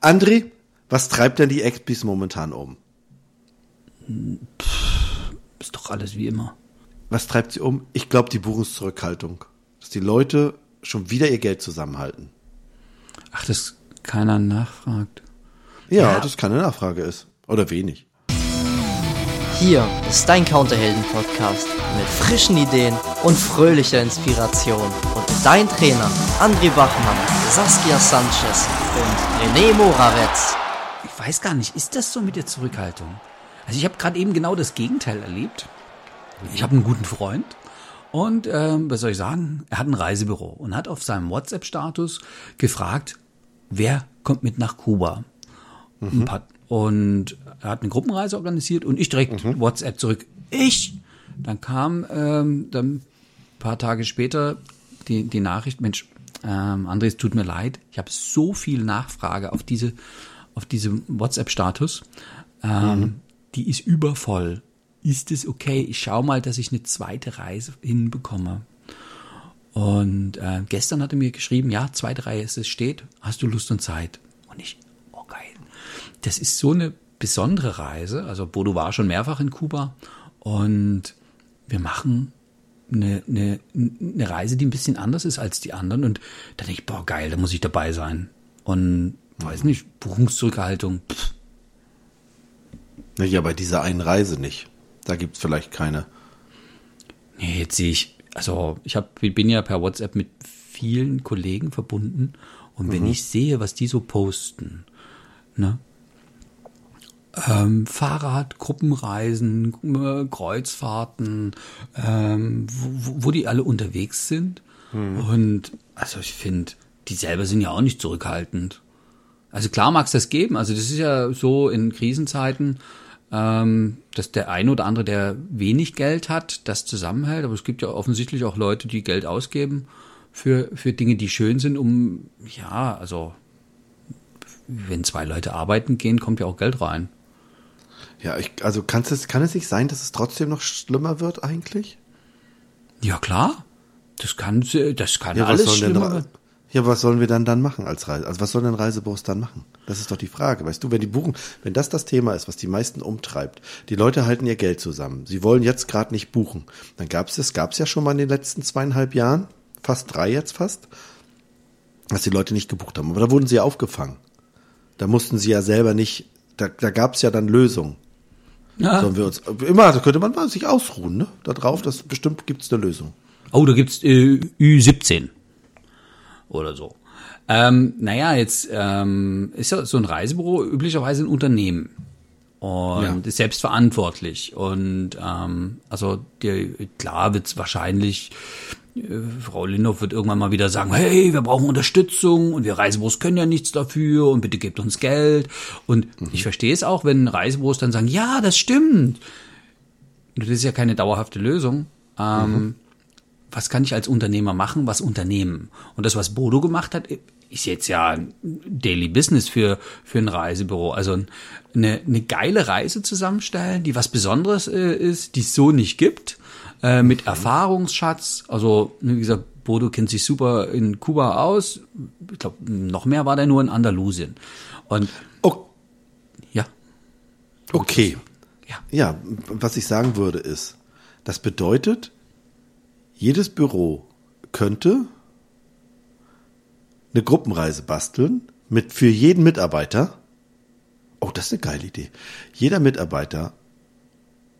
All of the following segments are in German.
André, was treibt denn die Expis momentan um? Ist doch alles wie immer. Was treibt sie um? Ich glaube, die Buchungszurückhaltung. Dass die Leute schon wieder ihr Geld zusammenhalten. Ach, dass keiner nachfragt. Ja, Ja. das keine Nachfrage ist. Oder wenig. Hier ist dein Counterhelden-Podcast mit frischen Ideen und fröhlicher Inspiration. Und dein Trainer André Bachmann, Saskia Sanchez und René Moravetz. Ich weiß gar nicht, ist das so mit der Zurückhaltung? Also ich habe gerade eben genau das Gegenteil erlebt. Ich habe einen guten Freund und ähm, was soll ich sagen? Er hat ein Reisebüro und hat auf seinem WhatsApp-Status gefragt, wer kommt mit nach Kuba? Paar, und er hat eine Gruppenreise organisiert und ich direkt WhatsApp zurück. Ich! Dann kam ähm, dann ein paar Tage später die, die Nachricht, Mensch, ähm, André, es tut mir leid, ich habe so viel Nachfrage auf diese auf diesem WhatsApp-Status. Ähm, Die ist übervoll. Ist es okay? Ich schau mal, dass ich eine zweite Reise hinbekomme. Und äh, gestern hat er mir geschrieben, ja, zweite Reise steht, hast du Lust und Zeit? Und ich, oh geil. Das ist so eine besondere Reise. Also Bodo war schon mehrfach in Kuba und wir machen eine, eine, eine Reise, die ein bisschen anders ist als die anderen. Und da denke ich, boah, geil, da muss ich dabei sein. Und weiß nicht, Buchungszurückhaltung, pff, Ja, bei dieser einen Reise nicht. Da gibt's vielleicht keine. Nee, jetzt sehe ich, also ich hab, bin ja per WhatsApp mit vielen Kollegen verbunden und wenn ich sehe, was die so posten, ne? Ähm, Fahrrad, Gruppenreisen, äh, Kreuzfahrten, ähm, wo, wo die alle unterwegs sind. Und also ich finde, die selber sind ja auch nicht zurückhaltend. Also klar mag es das geben. Also das ist ja so in Krisenzeiten, ähm, dass der eine oder andere, der wenig Geld hat, das zusammenhält. Aber es gibt ja offensichtlich auch Leute, die Geld ausgeben für, für Dinge, die schön sind, um, ja, also wenn zwei Leute arbeiten gehen, kommt ja auch Geld rein. Ja, ich, also kann's es, kann es nicht sein, dass es trotzdem noch schlimmer wird eigentlich? Ja klar, das kann, das kann Ja, alles schlimmer werden. ja, was sollen wir dann dann machen als Reise? Also was sollen denn Reisebüros dann machen? Das ist doch die Frage. Weißt du, wenn die buchen, wenn das das Thema ist, was die meisten umtreibt, die Leute halten ihr Geld zusammen. Sie wollen jetzt gerade nicht buchen. Dann gab's das, gab's ja schon mal in den letzten zweieinhalb Jahren, fast drei jetzt fast, dass die Leute nicht gebucht haben. Aber da wurden sie ja aufgefangen. Da mussten sie ja selber nicht, da, da gab's ja dann Lösungen. Ja. Sollen wir uns, immer, da könnte man sich ausruhen, ne? Da drauf, das bestimmt gibt's eine Lösung. Oh, da gibt's äh, Ü17 oder so. Ähm, naja, jetzt ähm, ist ja so ein Reisebüro üblicherweise ein Unternehmen und Ja. ist selbstverantwortlich. Und ähm, also die, klar wird's wahrscheinlich, Frau Lindhoff wird irgendwann mal wieder sagen, hey, wir brauchen Unterstützung und wir Reisebüros können ja nichts dafür und bitte gebt uns Geld. Und ich verstehe es auch, wenn Reisebüros dann sagen, ja, das stimmt. Das ist ja keine dauerhafte Lösung. Ähm, was kann ich als Unternehmer machen, was unternehmen? Und das, was Bodo gemacht hat, ist jetzt ja ein Daily Business für, für ein Reisebüro. Also eine, eine geile Reise zusammenstellen, die was Besonderes äh, ist, die es so nicht gibt, äh, mit Erfahrungsschatz. Also, wie gesagt, Bodo kennt sich super in Kuba aus. Ich glaube, noch mehr war der nur in Andalusien. Und Oh, ja, okay. ja. Ja, was ich sagen würde ist, das bedeutet, jedes Büro könnte eine Gruppenreise basteln mit für jeden Mitarbeiter. Oh, das ist eine geile Idee. Jeder Mitarbeiter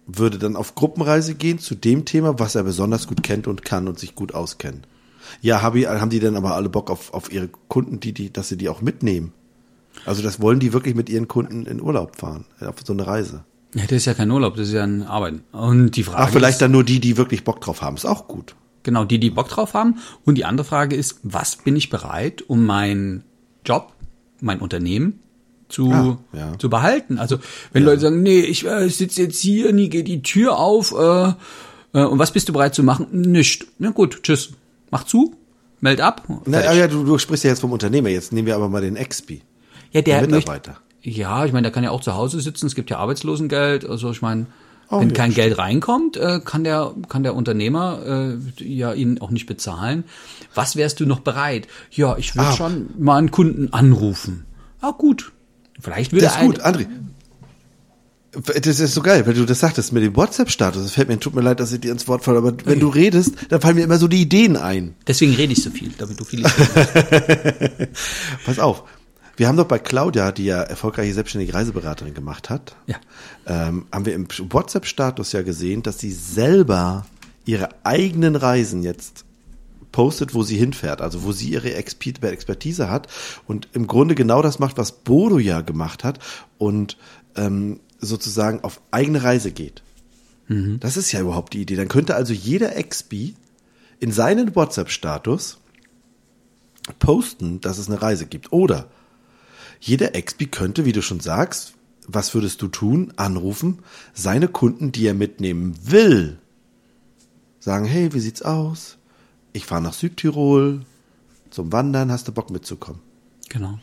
würde dann auf Gruppenreise gehen zu dem Thema, was er besonders gut kennt und kann und sich gut auskennt. Ja, haben die, haben die dann aber alle Bock auf, auf ihre Kunden, die, die, dass sie die auch mitnehmen? Also das wollen die wirklich mit ihren Kunden in Urlaub fahren, auf so eine Reise. Ja, das ist ja kein Urlaub, das ist ja ein Arbeiten. Und die Frage Ach, vielleicht ist, dann nur die, die wirklich Bock drauf haben. Ist auch gut. Genau, die, die Bock drauf haben. Und die andere Frage ist, was bin ich bereit, um meinen Job, mein Unternehmen zu, Ah, ja. zu behalten? Also, wenn Leute sagen, nee, ich äh, sitze jetzt hier, nie geht die Tür auf, äh, äh, und was bist du bereit zu machen? Nicht. Na gut, tschüss. Mach zu, meld ab. Na, ja, du, du sprichst ja jetzt vom Unternehmer. Jetzt nehmen wir aber mal den Expi. ja, der möchte, Mitarbeiter. ja, ich meine, der kann ja auch zu Hause sitzen, es gibt ja Arbeitslosengeld, also ich meine, Oh, wenn ja, kein stimmt. Geld reinkommt, äh, kann der kann der Unternehmer äh, ja ihn auch nicht bezahlen. Was wärst du noch bereit? Ja, ich würde Ah. schon mal einen Kunden anrufen. ah gut, vielleicht würde Das ist gut, André. Das ist so geil, weil du das sagtest mit dem WhatsApp-Status. Das fällt mir, tut mir leid, dass ich dir ins Wort falle, aber wenn du redest, dann fallen mir immer so die Ideen ein. Deswegen rede ich so viel, damit du viel. Pass auf. Wir haben doch bei Claudia, die ja erfolgreiche selbstständige Reiseberaterin gemacht hat, Ja. ähm, haben wir im WhatsApp-Status ja gesehen, dass sie selber ihre eigenen Reisen jetzt postet, wo sie hinfährt, also wo sie ihre Exper- Expertise hat und im Grunde genau das macht, was Bodo ja gemacht hat und ähm, sozusagen auf eigene Reise geht. Das ist ja überhaupt die Idee. Dann könnte also jeder Expi in seinen WhatsApp-Status posten, dass es eine Reise gibt. Oder jeder Expi könnte, wie du schon sagst, was würdest du tun? Anrufen, seine Kunden, die er mitnehmen will, sagen, hey, wie sieht's aus? Ich fahre nach Südtirol zum Wandern, hast du Bock mitzukommen? Genau.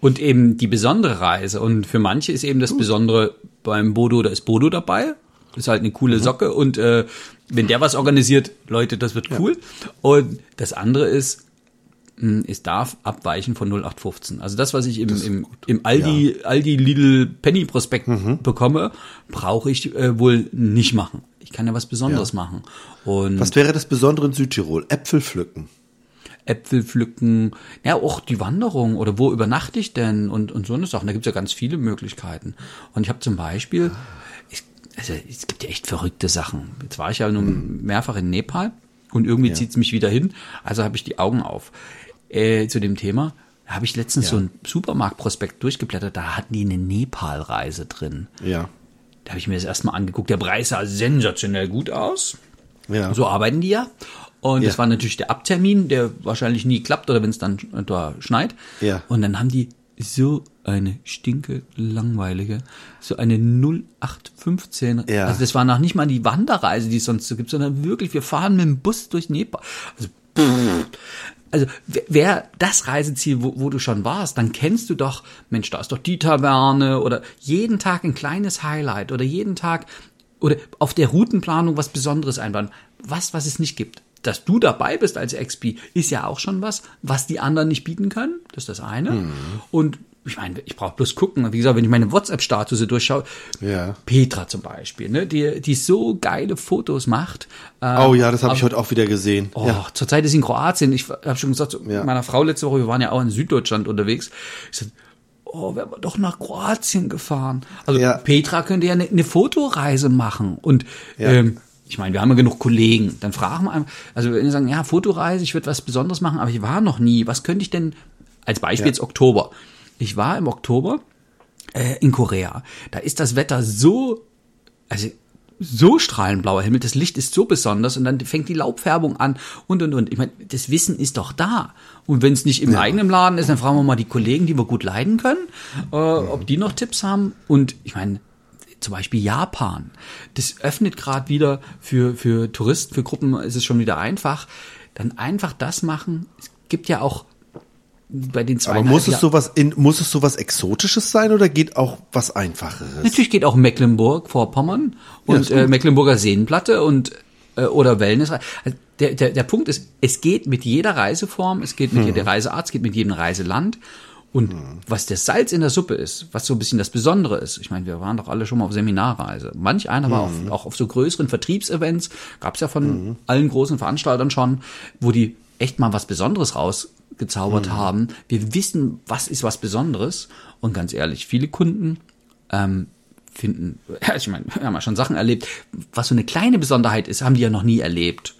Und eben die besondere Reise. Und für manche ist eben das Besondere beim Bodo, da ist Bodo dabei. Ist halt eine coole Socke. Und äh, wenn der was organisiert, Leute, das wird cool. Und das andere ist, es darf abweichen von 0815. Also das, was ich im, im, im Aldi, Aldi Lidl Penny Prospekt bekomme, brauche ich äh, wohl nicht machen. Ich kann ja was Besonderes Ja. machen. Und Was wäre das Besondere in Südtirol? Äpfel pflücken. Äpfel pflücken, ja auch die Wanderung oder wo übernachte ich denn und, und so eine Sachen. Da gibt's ja ganz viele Möglichkeiten. Und ich habe zum Beispiel, ich, also es gibt ja echt verrückte Sachen. Jetzt war ich ja nun mehrfach in Nepal und irgendwie zieht's mich wieder hin. Also habe ich die Augen auf. Äh, zu dem Thema da habe ich letztens Ja. so ein Supermarktprospekt durchgeblättert, da hatten die eine Nepal-Reise drin. Ja. Da habe ich mir das erstmal angeguckt. Der Preis sah sensationell gut aus. Ja. So arbeiten die ja. Und Ja. das war natürlich der Abtermin, der wahrscheinlich nie klappt oder wenn es dann da schneit. Ja. Und dann haben die so eine stinke langweilige, so eine 0815. Ja. Also das war noch nicht mal die Wanderreise, die es sonst so gibt, sondern wirklich, wir fahren mit dem Bus durch Nepal. Also, pff. Also wer- das Reiseziel, wo, wo du schon warst, dann kennst du doch, Mensch, da ist doch die Taverne oder jeden Tag ein kleines Highlight oder jeden Tag oder auf der Routenplanung was Besonderes einbauen. Was, was es nicht gibt. Dass du dabei bist als XP, ist ja auch schon was, was die anderen nicht bieten können. Das ist das eine. Mhm. Und ich meine, ich brauche bloß gucken. Wie gesagt, wenn ich meine WhatsApp-Status durchschaue, Ja. Petra zum Beispiel, ne, die, die so geile Fotos macht. Äh, Oh ja, das habe ich heute auch wieder gesehen. Oh, Ja. zurzeit ist sie in Kroatien. Ich habe schon gesagt, zu Ja. meiner Frau letzte Woche, wir waren ja auch in Süddeutschland unterwegs. Ich sag, oh, wären wir doch nach Kroatien gefahren. Also Ja. Petra könnte ja eine, eine Fotoreise machen. Und ähm, ich meine, wir haben ja genug Kollegen. Dann fragen wir einfach, also wenn die sagen, ja, Fotoreise, ich würde was Besonderes machen, aber ich war noch nie. Was könnte ich denn, als Beispiel jetzt Oktober. Ich war im Oktober äh, in Korea. Da ist das Wetter so, also so strahlend blauer Himmel, das Licht ist so besonders und dann fängt die Laubfärbung an und und und. Ich meine, das Wissen ist doch da. Und wenn es nicht im eigenen Laden ist, dann fragen wir mal die Kollegen, die wir gut leiden können, äh, ob die noch Tipps haben. Und ich meine, zum Beispiel Japan. Das öffnet gerade wieder für, für Touristen, für Gruppen ist es schon wieder einfach. Dann einfach das machen. Es gibt ja auch bei den zwei Aber muss es sowas in, muss es sowas Exotisches sein oder geht auch was Einfacheres? Natürlich geht auch Mecklenburg-Vorpommern Ja, und ist äh. Mecklenburger Seenplatte und äh, oder Wellness. Also der, der, der Punkt ist, es geht mit jeder Reiseform, es geht mit Hm. jeder Reiseart, es geht mit jedem Reiseland. Und was das Salz in der Suppe ist, was so ein bisschen das Besondere ist, ich meine, wir waren doch alle schon mal auf Seminarreise. Manch einer war Hm. auf, auch auf so größeren Vertriebsevents, gab es ja von allen großen Veranstaltern schon, wo die echt mal was Besonderes rausgezaubert Hm. haben. Wir wissen, was ist was Besonderes. Und ganz ehrlich, viele Kunden ähm, finden, ja, ich meine, wir haben ja schon Sachen erlebt, was so eine kleine Besonderheit ist, haben die ja noch nie erlebt.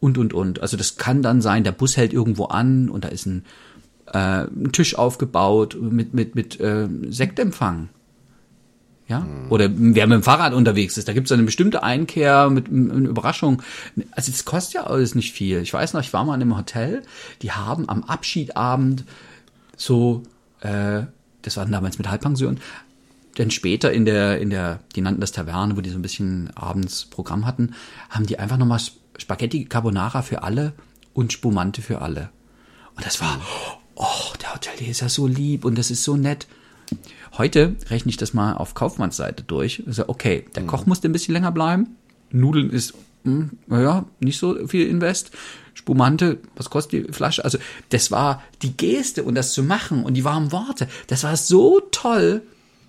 Und, und, und. Also das kann dann sein, der Bus hält irgendwo an und da ist ein, äh, ein Tisch aufgebaut mit, mit, mit äh, Sektempfang. Ja? Oder wer mit dem Fahrrad unterwegs ist, da gibt es eine bestimmte Einkehr mit m- einer Überraschung. Also das kostet ja alles nicht viel. Ich weiß noch, ich war mal in einem Hotel, die haben am Abschiedabend so, äh, das war damals mit Halbpension, denn später in der, in der, die nannten das Taverne, wo die so ein bisschen abends Programm hatten, haben die einfach nochmal Spaghetti Carbonara für alle und Spumante für alle. Und das war, oh, der Hotelier ist ja so lieb und das ist so nett. Heute rechne ich das mal auf Kaufmannsseite durch. Also, okay, der Koch musste ein bisschen länger bleiben. Nudeln ist hm, naja, nicht so viel Invest. Spumante, was kostet die Flasche? Also das war die Geste und das zu machen und die warmen Worte, das war so toll.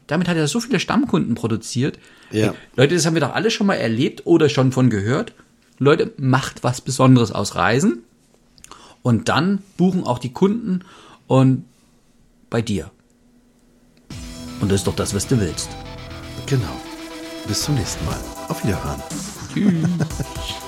Damit hat er so viele Stammkunden produziert. Ja. Ey, Leute, das haben wir doch alle schon mal erlebt oder schon von gehört. Leute, macht was Besonderes aus Reisen und dann buchen auch die Kunden und bei dir. Und das ist doch das, was du willst. Genau. Bis zum nächsten Mal. Auf Wiederhören. Tschüss.